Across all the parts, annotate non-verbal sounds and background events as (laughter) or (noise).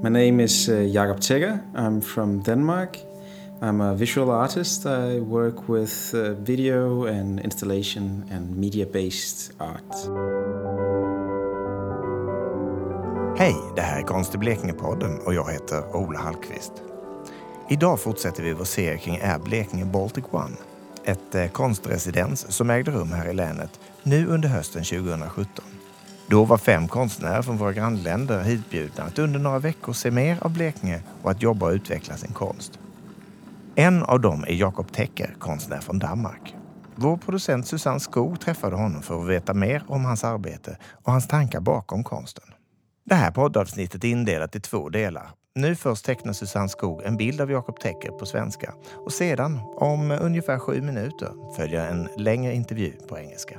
My name is uh, Jakob Tegger. I'm from Denmark. I'm a visual artist. I work with uh, video and installation and media-based art. Hej, det här är Konst i Blekinge-podden och jag heter Ola Hallqvist. Idag fortsätter vi vår serie kring Air Blekinge Baltic One. Ett eh, konstresidens som ägde rum här i länet nu under hösten 2017. Då var fem konstnärer från våra grannländer hitbjudna att under några veckor se mer av Blekinge och att jobba och utveckla sin konst. En av dem är Jakob Tecker, konstnär från Danmark. Vår producent Susanne Skog träffade honom för att veta mer om hans arbete och hans tankar bakom konsten. Det här poddavsnittet är indelat i två delar. Nu först tecknar Susanne Skog en bild av Jakob Tecker på svenska och sedan, om ungefär sju minuter, följer en längre intervju på engelska.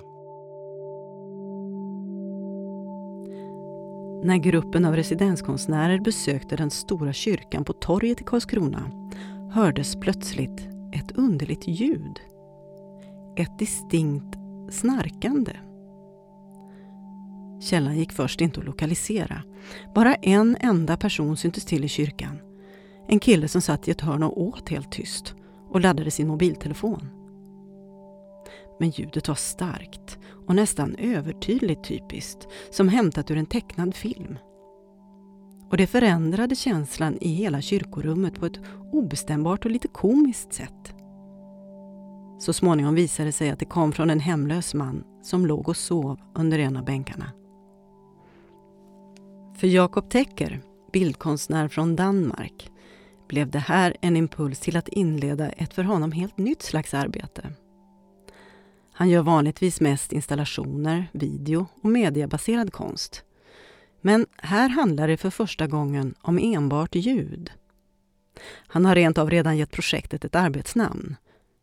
När gruppen av residenskonstnärer besökte den stora kyrkan på torget i Karlskrona hördes plötsligt ett underligt ljud. Ett distinkt snarkande. Källan gick först inte att lokalisera. Bara en enda person syntes till i kyrkan. En kille som satt i ett hörn och åt helt tyst och laddade sin mobiltelefon. Men ljudet var starkt och nästan övertydligt typiskt, som hämtat ur en tecknad film. Och det förändrade känslan i hela kyrkorummet på ett obestämbart och lite komiskt sätt. Så småningom visade det sig att det kom från en hemlös man som låg och sov under en av bänkarna. För Jakob Tecker, bildkonstnär från Danmark, blev det här en impuls till att inleda ett för honom helt nytt slags arbete. Han gör vanligtvis mest installationer, video och mediebaserad konst. Men här handlar det för första gången om enbart ljud. Han har rent av redan gett projektet ett arbetsnamn.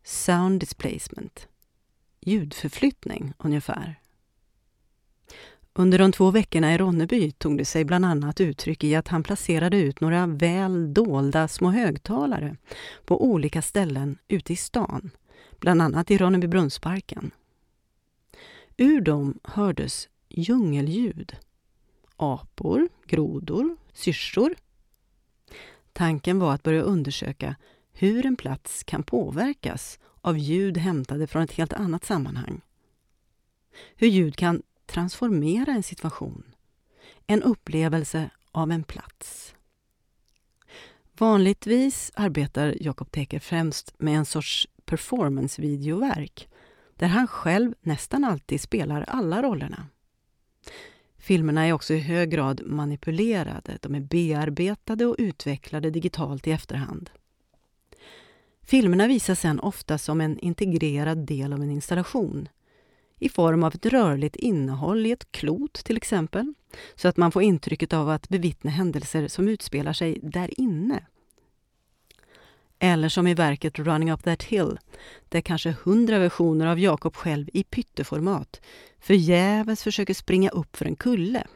Sound Displacement. Ljudförflyttning, ungefär. Under de två veckorna i Ronneby tog det sig bland annat uttryck i att han placerade ut några väl dolda små högtalare på olika ställen ute i stan, bland annat i Ronnebybrunnsparken. Ur dem hördes djungelljud. Apor, grodor, syrsor. Tanken var att börja undersöka hur en plats kan påverkas av ljud hämtade från ett helt annat sammanhang. Hur ljud kan transformera en situation, en upplevelse av en plats. Vanligtvis arbetar Jakob Teker främst med en sorts performancevideoverk där han själv nästan alltid spelar alla rollerna. Filmerna är också i hög grad manipulerade, de är bearbetade och utvecklade digitalt i efterhand. Filmerna visas sedan ofta som en integrerad del av en installation i form av ett rörligt innehåll i ett klot till exempel, så att man får intrycket av att bevittna händelser som utspelar sig där inne. Eller som i verket Running Up That Hill, där kanske hundra versioner av Jakob själv i pytteformat förgäves försöker springa upp för en kulle.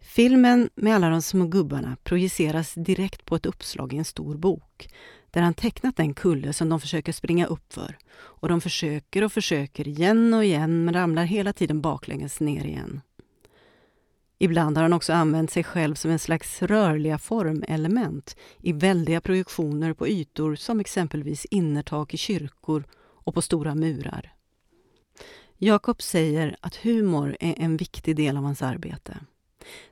Filmen med alla de små gubbarna projiceras direkt på ett uppslag i en stor bok där han tecknat den kulle som de försöker springa upp för. Och de försöker och försöker igen och igen men ramlar hela tiden baklänges ner igen. Ibland har han också använt sig själv som en slags rörliga formelement i väldiga projektioner på ytor som exempelvis innertak i kyrkor och på stora murar. Jakob säger att humor är en viktig del av hans arbete.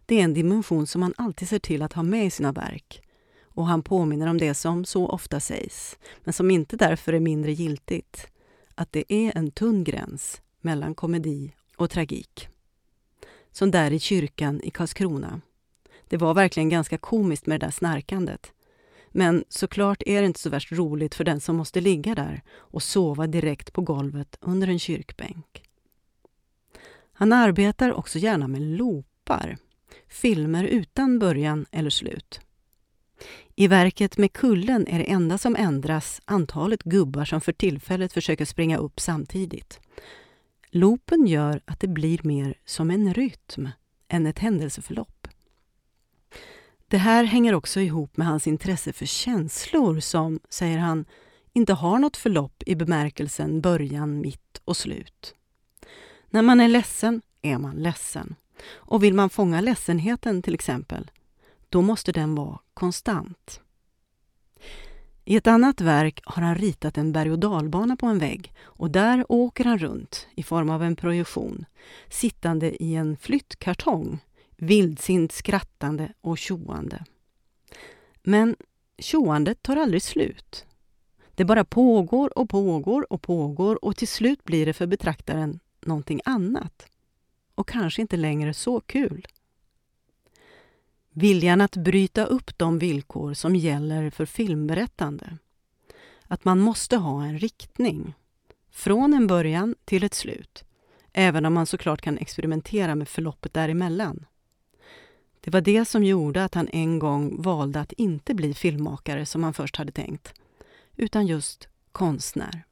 Det är en dimension som han alltid ser till att ha med i sina verk och han påminner om det som så ofta sägs, men som inte därför är mindre giltigt, att det är en tunn gräns mellan komedi och tragik. Som där i kyrkan i Karlskrona. Det var verkligen ganska komiskt med det där snarkandet. Men såklart är det inte så värst roligt för den som måste ligga där och sova direkt på golvet under en kyrkbänk. Han arbetar också gärna med loopar, filmer utan början eller slut. I verket med kullen är det enda som ändras antalet gubbar som för tillfället försöker springa upp samtidigt. Loopen gör att det blir mer som en rytm än ett händelseförlopp. Det här hänger också ihop med hans intresse för känslor som, säger han, inte har något förlopp i bemärkelsen början, mitt och slut. När man är ledsen är man ledsen. Och vill man fånga ledsenheten till exempel, då måste den vara konstant. I ett annat verk har han ritat en berg och dalbana på en vägg och där åker han runt i form av en projektion, sittande i en flyttkartong, vildsint skrattande och tjoande. Men tjoandet tar aldrig slut. Det bara pågår och pågår och pågår och till slut blir det för betraktaren någonting annat. Och kanske inte längre så kul. Viljan att bryta upp de villkor som gäller för filmberättande. Att man måste ha en riktning. Från en början till ett slut. Även om man såklart kan experimentera med förloppet däremellan. Det var det som gjorde att han en gång valde att inte bli filmmakare som han först hade tänkt, utan just konstnär.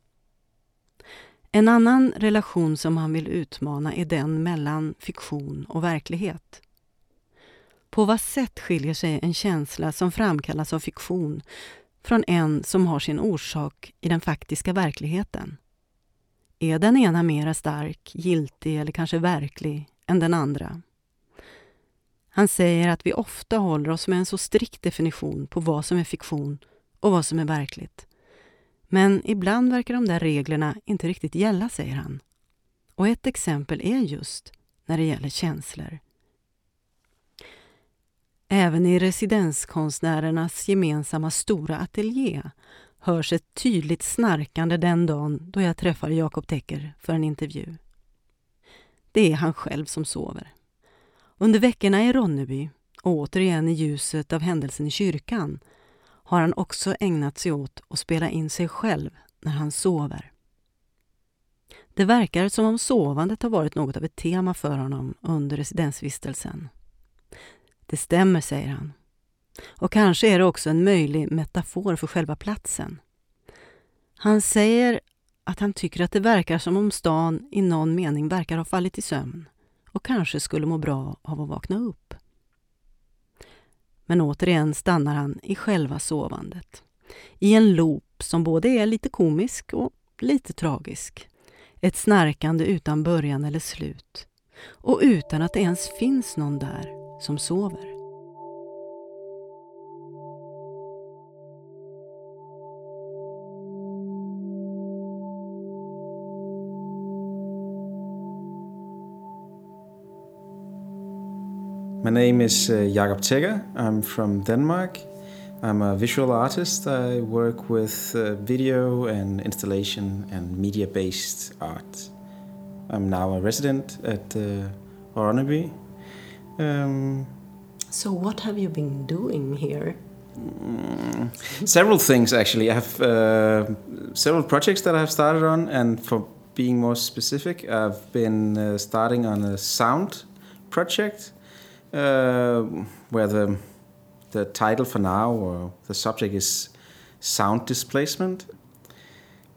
En annan relation som han vill utmana är den mellan fiktion och verklighet. På vad sätt skiljer sig en känsla som framkallas av fiktion från en som har sin orsak i den faktiska verkligheten? Är den ena mera stark, giltig eller kanske verklig än den andra? Han säger att vi ofta håller oss med en så strikt definition på vad som är fiktion och vad som är verkligt. Men ibland verkar de där reglerna inte riktigt gälla, säger han. Och ett exempel är just när det gäller känslor. Även i residenskonstnärernas gemensamma stora ateljé hörs ett tydligt snarkande den dagen då jag träffar Jakob Tecker för en intervju. Det är han själv som sover. Under veckorna i Ronneby, och återigen i ljuset av händelsen i kyrkan, har han också ägnat sig åt att spela in sig själv när han sover. Det verkar som om sovandet har varit något av ett tema för honom under residensvistelsen. Det stämmer, säger han. Och kanske är det också en möjlig metafor för själva platsen. Han säger att han tycker att det verkar som om stan i någon mening verkar ha fallit i sömn och kanske skulle må bra av att vakna upp. Men återigen stannar han i själva sovandet. I en loop som både är lite komisk och lite tragisk. Ett snarkande utan början eller slut. Och utan att det ens finns någon där som sover. My name is uh, Jakob Tecker. I'm from Denmark. I'm a visual artist. I work with uh, video and installation and media based art. I'm now a resident at uh. Um, so, what have you been doing here? Mm, several things actually. I have uh, several projects that I have started on, and for being more specific, I've been uh, starting on a sound project uh, where the the title for now or the subject is sound displacement.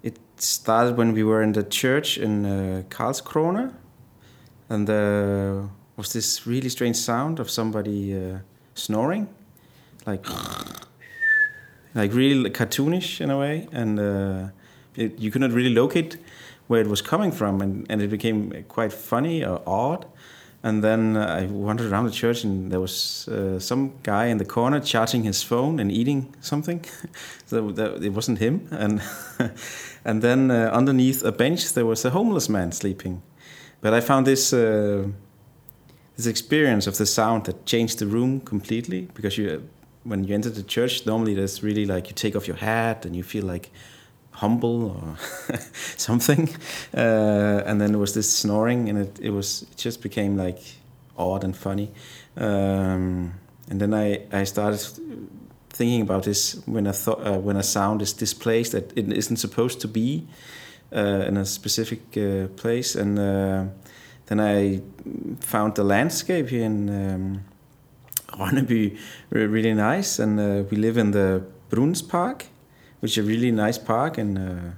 It started when we were in the church in uh, Karlskrona, and there was this really strange sound of somebody uh, snoring, like like really cartoonish in a way, and uh, it, you could not really locate where it was coming from, and, and it became quite funny or odd. And then uh, I wandered around the church, and there was uh, some guy in the corner charging his phone and eating something. (laughs) so that, it wasn't him. And (laughs) and then uh, underneath a bench there was a homeless man sleeping. But I found this uh, this experience of the sound that changed the room completely because you when you enter the church normally there's really like you take off your hat and you feel like humble or (laughs) something. Uh, and then there was this snoring, and it, it was it just became like odd and funny. Um, and then I, I started thinking about this when a th- uh, when a sound is displaced that it isn't supposed to be uh, in a specific uh, place, and uh, then I found the landscape here in um, Ronneby really nice, and uh, we live in the Bruns Park, which is a really nice park and uh,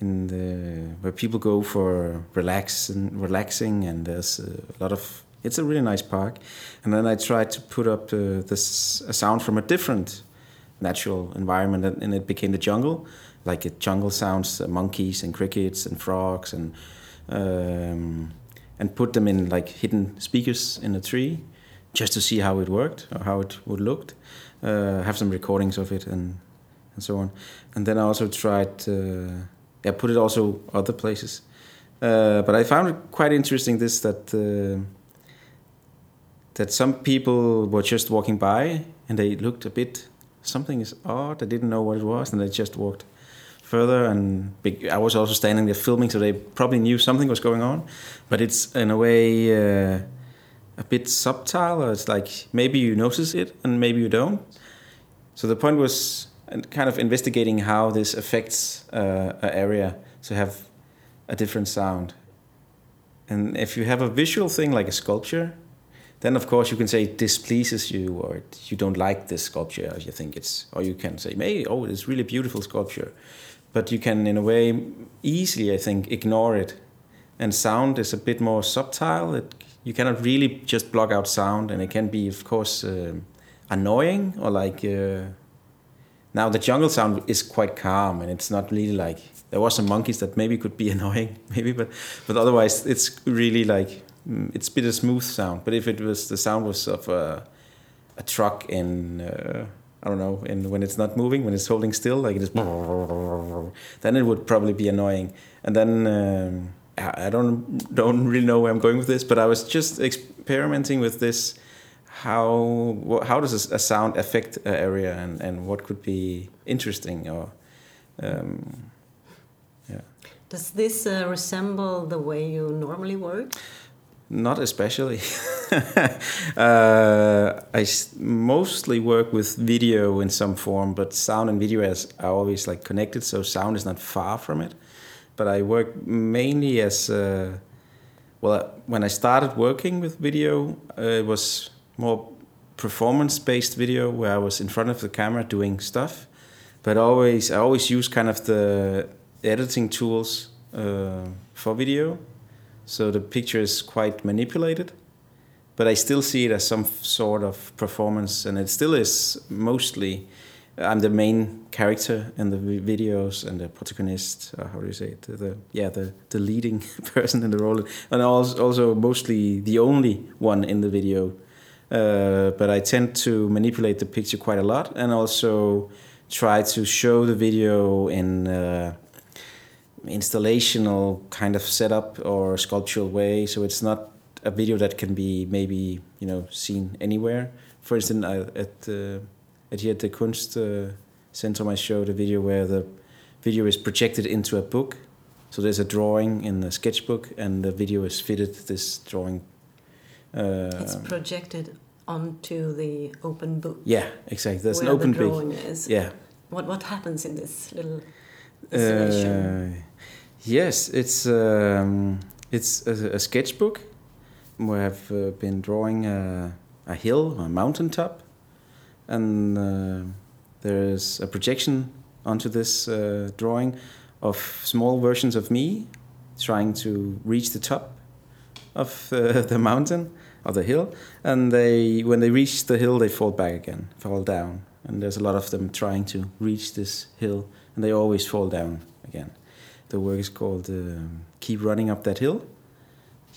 in the where people go for relax and relaxing and there's a lot of it's a really nice park. And then I tried to put up uh, this a sound from a different natural environment and, it became the jungle. Like it jungle sounds uh, monkeys and crickets and frogs and um, and put them in like hidden speakers in a tree just to see how it worked or how it would looked. Uh, have some recordings of it and and so on. And then I also tried, uh, yeah, put it also other places. Uh, but I found it quite interesting this that uh, that some people were just walking by and they looked a bit something is odd. I didn't know what it was, and they just walked further. And I was also standing there filming, so they probably knew something was going on. But it's in a way uh, a bit subtle. Or it's like maybe you notice it and maybe you don't. So the point was kind of investigating how this affects uh, an area to have a different sound. And if you have a visual thing like a sculpture, then of course you can say it displeases you or you don't like this sculpture or you think it's or you can say maybe oh it's really beautiful sculpture but you can in a way easily i think ignore it. And sound is a bit more subtle. It, you cannot really just block out sound and it can be of course uh, annoying or like uh, now the jungle sound is quite calm and it's not really like there was some monkeys that maybe could be (laughs) annoying maybe but but otherwise it's really like mm, it's a bit a smooth sound. But if it was the sound was of a, a truck in uh, I don't know and when it's not moving when it's holding still like it is then it would probably be annoying. And then um, I don't don't really know where I'm going with this but I was just experimenting with this how how does a sound affect an area and, and what could be interesting or um, yeah. Does this uh, resemble the way you normally work not especially (laughs) uh, I mostly work with video in some form but sound and video are always like connected so sound is not far from it but I work mainly as uh, well when I started working with video uh, it was more performance based video where I was in front of the camera doing stuff. But always I always use kind of the editing tools uh, for video. So the picture is quite manipulated. But I still see it as some sort of performance, and it still is mostly. I'm the main character in the videos and the protagonist. Uh, how do you say it? The yeah, the the leading (laughs) person in the role, and also also mostly the only one in the video uh, but I tend to manipulate the picture quite a lot and also try to show the video in uh, installational kind of setup or sculptural way. So it's not a video that can be maybe you know seen anywhere. For instance, I, at uh, at here at the Kunst uh, Centrum, I showed a video where the video is projected into a book. So there's a drawing in the sketchbook, and the video is fitted this drawing uh, it's projected onto the open book. Yeah, exactly. There's an open the drawing book. Is. Yeah. What what happens in this little? Uh, yes, it's um, it's a, a, sketchbook. We have uh, been drawing a, a hill, a mountaintop, and uh, there's a projection onto this uh, drawing of small versions of me trying to reach the top of uh, (laughs) the mountain of the hill, and they when they reach the hill, they fall back again, fall down, and there's a lot of them trying to reach this hill, and they always fall down again. The work is called uh, "Keep Running Up That Hill."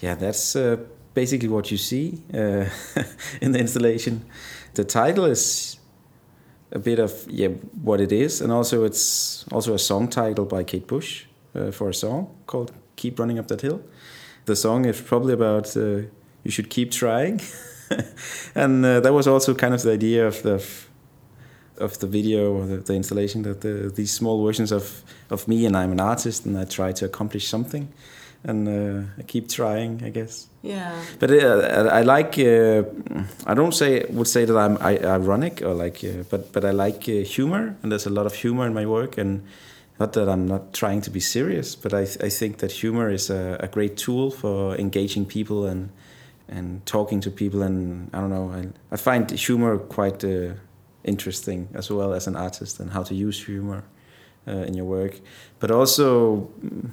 Yeah, that's uh, basically what you see uh, (laughs) in the installation. The title is a bit of yeah what it is, and also it's also a song title by Kate Bush uh, for a song called "Keep Running Up That Hill." The song is probably about uh, you should keep trying. (laughs) and uh, that was also kind of the idea of the of the video or the, the installation that the, these small versions of of me and I'm an artist and I try to accomplish something. And uh, I keep trying I guess. Yeah. But uh, I like uh, I don't say would say that I'm ironic or like uh, but but I like uh, humor and there's a lot of humor in my work and not that I'm not trying to be serious but I, th I think that humor is a, a great tool for engaging people and and talking to people and I don't know I, I find humor quite uh, interesting as well as an artist and how to use humor uh, in your work. But also mm,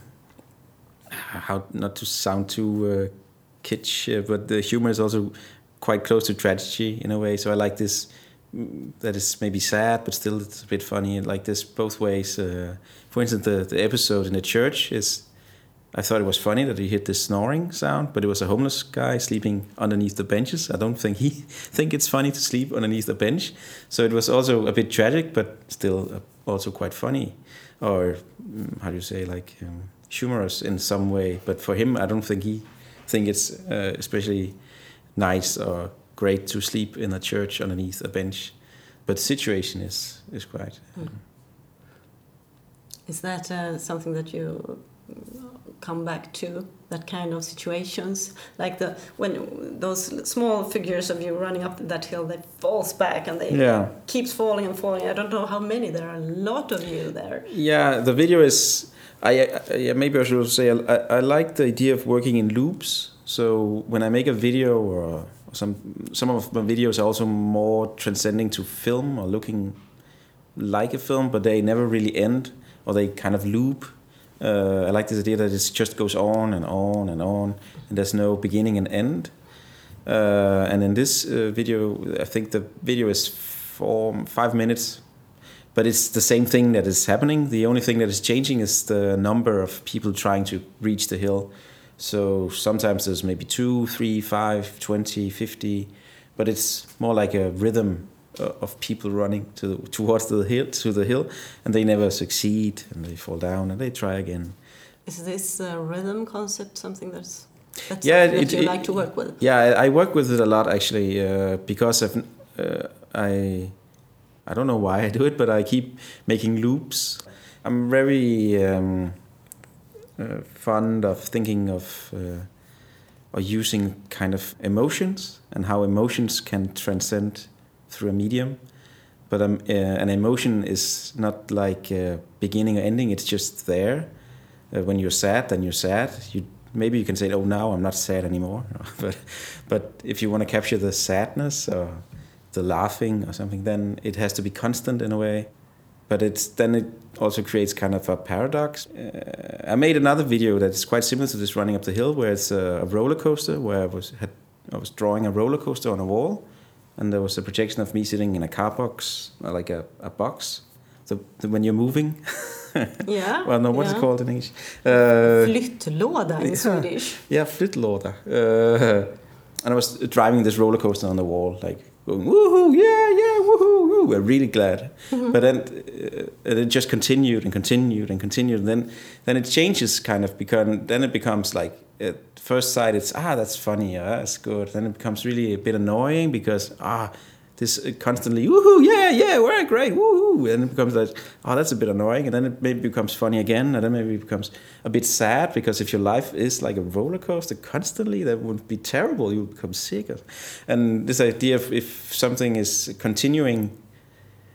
how not to sound too uh, kitsch uh, but the humor is also quite close to tragedy in a way. So I like this mm, that is maybe sad but still it's a bit funny. I like this both ways uh, for instance the, the episode in the church is I thought it was funny that he hit this snoring sound, but it was a homeless guy sleeping underneath the benches. I don't think he (laughs) think it's funny to sleep underneath a bench. So it was also a bit tragic, but still uh, also quite funny, or mm, how do you say like um, humorous in some way. But for him, I don't think he think it's uh, especially nice or great to sleep in a church underneath a bench. But the situation is is quite. Mm. Is that uh, something that you come back to that kind of situations. Like the when those small figures of you running up that hill that falls back and they yeah. keeps falling and falling. I don't know how many. There are a lot of you there. Yeah the video is i, I yeah, maybe i should say I, I like the idea of working in loops. So when i make a video or some some of my videos are also more transcending to film or looking like a film but they never really end or they kind of loop uh, I like this idea that it just goes on and on and on, and there's no beginning and end. Uh, and in this uh, video, I think the video is four, five minutes, but it's the same thing that is happening. The only thing that is changing is the number of people trying to reach the hill. So sometimes there's maybe two, three, five, 20, 50, but it's more like a rhythm of people running to the, towards the hill to the hill, and they never succeed, and they fall down, and they try again. Is this uh, rhythm concept something that's that's yeah, it, that you it, like to work with? Yeah, I, I, work with it a lot actually uh, because of uh, I I don't know why I do it, but I keep making loops. I'm very um, uh, fond of thinking of uh, or using kind of emotions and how emotions can transcend through a medium. But um, uh, an emotion is not like uh, beginning or ending; it's just there. Uh, when you're sad, then you're sad. You maybe you can say, "Oh, now I'm not sad anymore." (laughs) but but if you want to capture the sadness or the laughing or something, then it has to be constant in a way. But it's then it also creates kind of a paradox. Uh, I made another video that is quite similar to this running up the hill, where it's a, a roller coaster, where I was had I was drawing a roller coaster on a wall, and there was a projection of me sitting in a car box, uh, like a, a box. So, when you're moving. (laughs) yeah. (laughs) well, no, what's yeah. it called in English? Uh, flyttlåda in yeah, (laughs) Swedish. Yeah, flyttlåda. Uh, and I was driving this roller coaster on the wall, like going woohoo, yeah, yeah, woohoo, woo. I'm really glad. Mm-hmm. But then uh, it just continued and continued and continued. And then then it changes kind of because then it becomes like at first sight it's ah that's funny, yeah, that's good. Then it becomes really a bit annoying because ah this uh, constantly woohoo yeah yeah we're great woohoo and it becomes like oh that's a bit annoying and then it maybe becomes funny again and then maybe it becomes a bit sad because if your life is like a roller coaster constantly that would be terrible you would become sick. And this idea of if something is continuing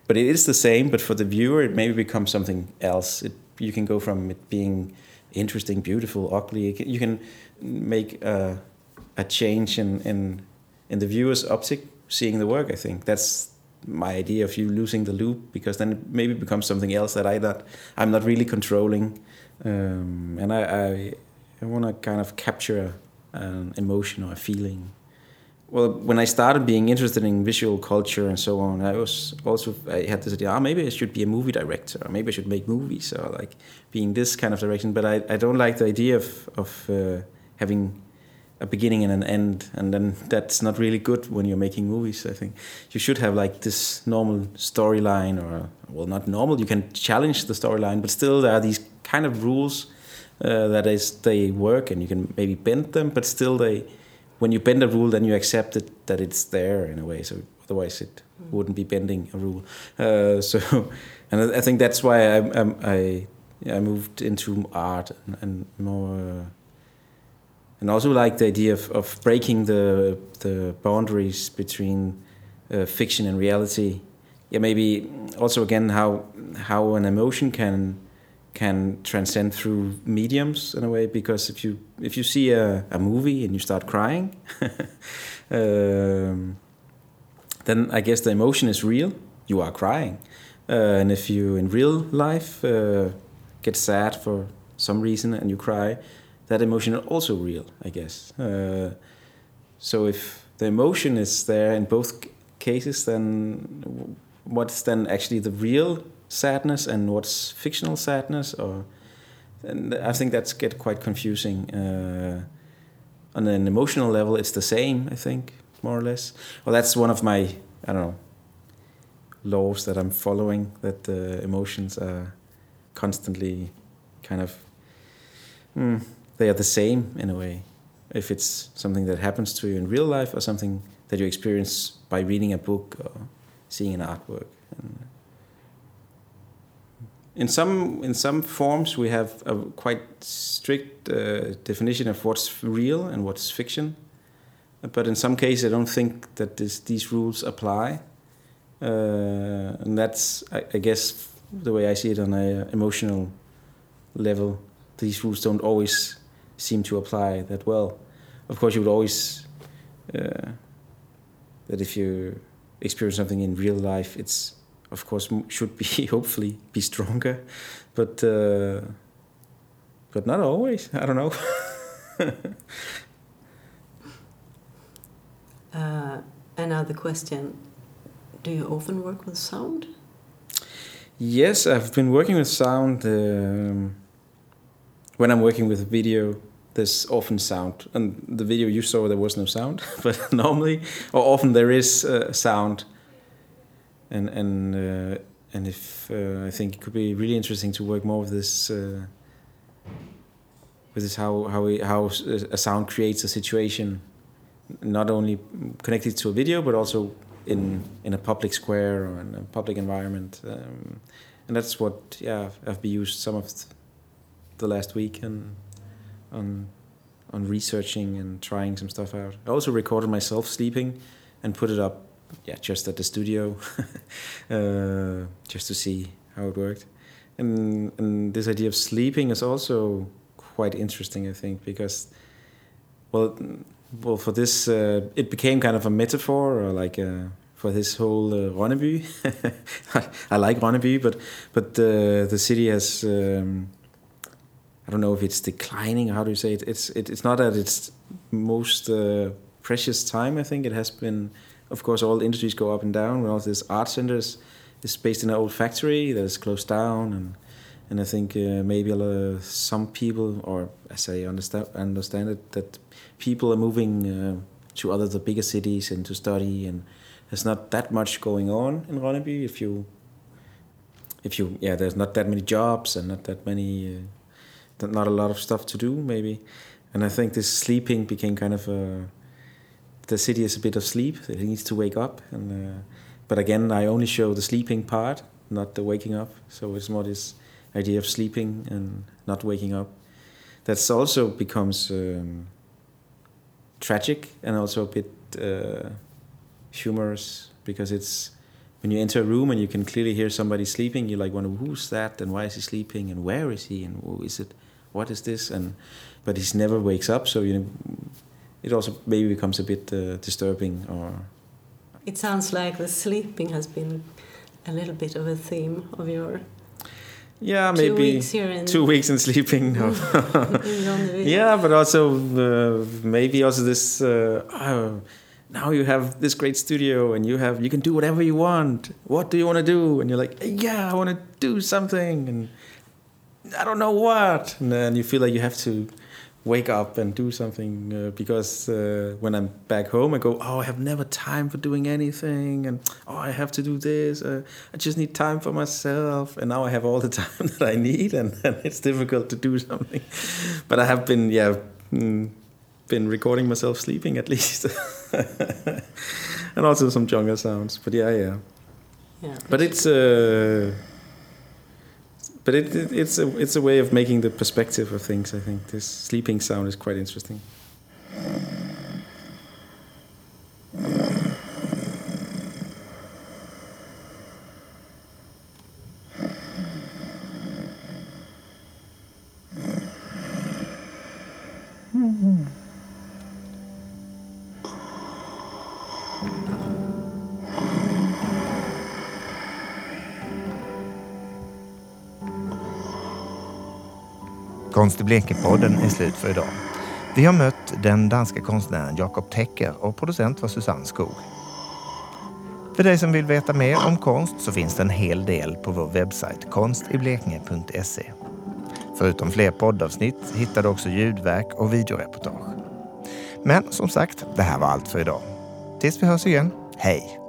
but it is the same but for the viewer it maybe becomes something else. It, you can go from it being interesting beautiful ugly. You can make a, a change in, in in the viewer's optic seeing the work. I think that's my idea of you losing the loop because then it maybe becomes something else that I not I'm not really controlling, um, and I I, I want to kind of capture an emotion or a feeling. Well, when I started being interested in visual culture and so on, I was also I had this idea. Oh, maybe I should be a movie director, or maybe I should make movies, or like being this kind of direction. But I, I don't like the idea of of uh, having a beginning and an end, and then that's not really good when you're making movies. I think you should have like this normal storyline, or well, not normal. You can challenge the storyline, but still there are these kind of rules uh, that is they work, and you can maybe bend them, but still they. When you bend a rule, then you accept it that it's there in a way. So otherwise, it mm. wouldn't be bending a rule. Uh, so, (laughs) and I think that's why I I, I, I moved into art and, and more. Uh, and also like the idea of, of breaking the the boundaries between uh, fiction and reality. Yeah, maybe also again how how an emotion can can transcend through mediums in a way because if you if you see a, a movie and you start crying (laughs) um, then I guess the emotion is real you are crying uh, and if you in real life uh, get sad for some reason and you cry that emotion is also real, I guess. Uh, so if the emotion is there in both cases, then what's then actually the real sadness and what's fictional sadness? Or and I think that's get quite confusing. Uh, on an emotional level, it's the same. I think more or less. Well, that's one of my I don't know laws that I'm following. That the emotions are constantly kind of mm, they are the same in a way. If it's something that happens to you in real life or something that you experience by reading a book or seeing an artwork. And in some in some forms, we have a quite strict uh, definition of what's real and what's fiction. But in some cases, I don't think that this, these rules apply. Uh, and that's, I, I, guess, the way I see it on an emotional level. These rules don't always seem to apply that well. Of course, you would always uh, that if you experience something in real life, it's of course (laughs) should be hopefully be stronger, but uh, but not always. I don't know. (laughs) uh, another question: Do you often work with sound? Yes, I've been working with sound um, when I'm working with video there's often sound. And the video you saw, there was no sound, (laughs) but normally or often there is uh, sound. And and uh, and if uh, I think it could be really interesting to work more with this, uh, with this how how we, how a sound creates a situation, not only connected to a video but also in in a public square or in a public environment. Um, and that's what yeah I've been used some of the last week and on on researching and trying some stuff out. I also recorded myself sleeping and put it up, yeah, just at the studio, (laughs) uh, just to see how it worked. And and this idea of sleeping is also quite interesting, I think, because well, well, for this, uh, it became kind of a metaphor or like a, for this whole uh, Ronneby. (laughs) I like Ronneby, but but the the city has. Um, I don't know if it's declining. How do you say it? It's it, it's not at its most uh, precious time. I think it has been. Of course, all industries go up and down. All these art centers is based in an old factory that is closed down, and and I think uh, maybe uh, some people, or as I understand understand it, that people are moving uh, to other the bigger cities and to study, and there's not that much going on in Ronneby. If you if you yeah, there's not that many jobs and not that many uh, not a lot of stuff to do maybe. And i think this sleeping became kind of a the city is a bit of sleep. It needs to wake up and uh, but again i only show the sleeping part not the waking up. So it's more this idea of sleeping and not waking up. That's also becomes um, tragic and also a bit uh, humorous because it's when you enter a room and you can clearly hear somebody sleeping, you like wonder who's that and why is he sleeping and where is he and who is it what is this? And but he never wakes up, so you know, it also maybe becomes a bit uh, disturbing. Or it sounds like the sleeping has been a little bit of a theme of your. Yeah, maybe two weeks, in two weeks in sleeping. No. (laughs) yeah, but also uh, maybe also this. Uh, oh, now you have this great studio and you have you can do whatever you want. What do you want to do? And you're like, yeah, I want to do something. And I don't know what, and then you feel like you have to wake up and do something uh, because uh, when I'm back home, I go, oh, I have never time for doing anything, and oh, I have to do this. Uh, I just need time for myself, and now I have all the (laughs) time that I need, and, and it's difficult to do something. But I have been, yeah, mm, been recording myself sleeping at least, (laughs) and also some jungle sounds. But yeah, yeah. Yeah. But it's. Uh, but it, it, it's a it's a way of making the perspective of things. I think this sleeping sound is quite interesting. Konst i Blekinge-podden är slut för idag. Vi har mött den danska konstnären Jakob Tecker och producent var Susanne Skog. För dig som vill veta mer om konst så finns det en hel del på vår webbsajt konstiblekinge.se. Förutom fler poddavsnitt hittar du också ljudverk och videoreportage. Men som sagt, det här var allt för idag. Tills vi hörs igen, hej!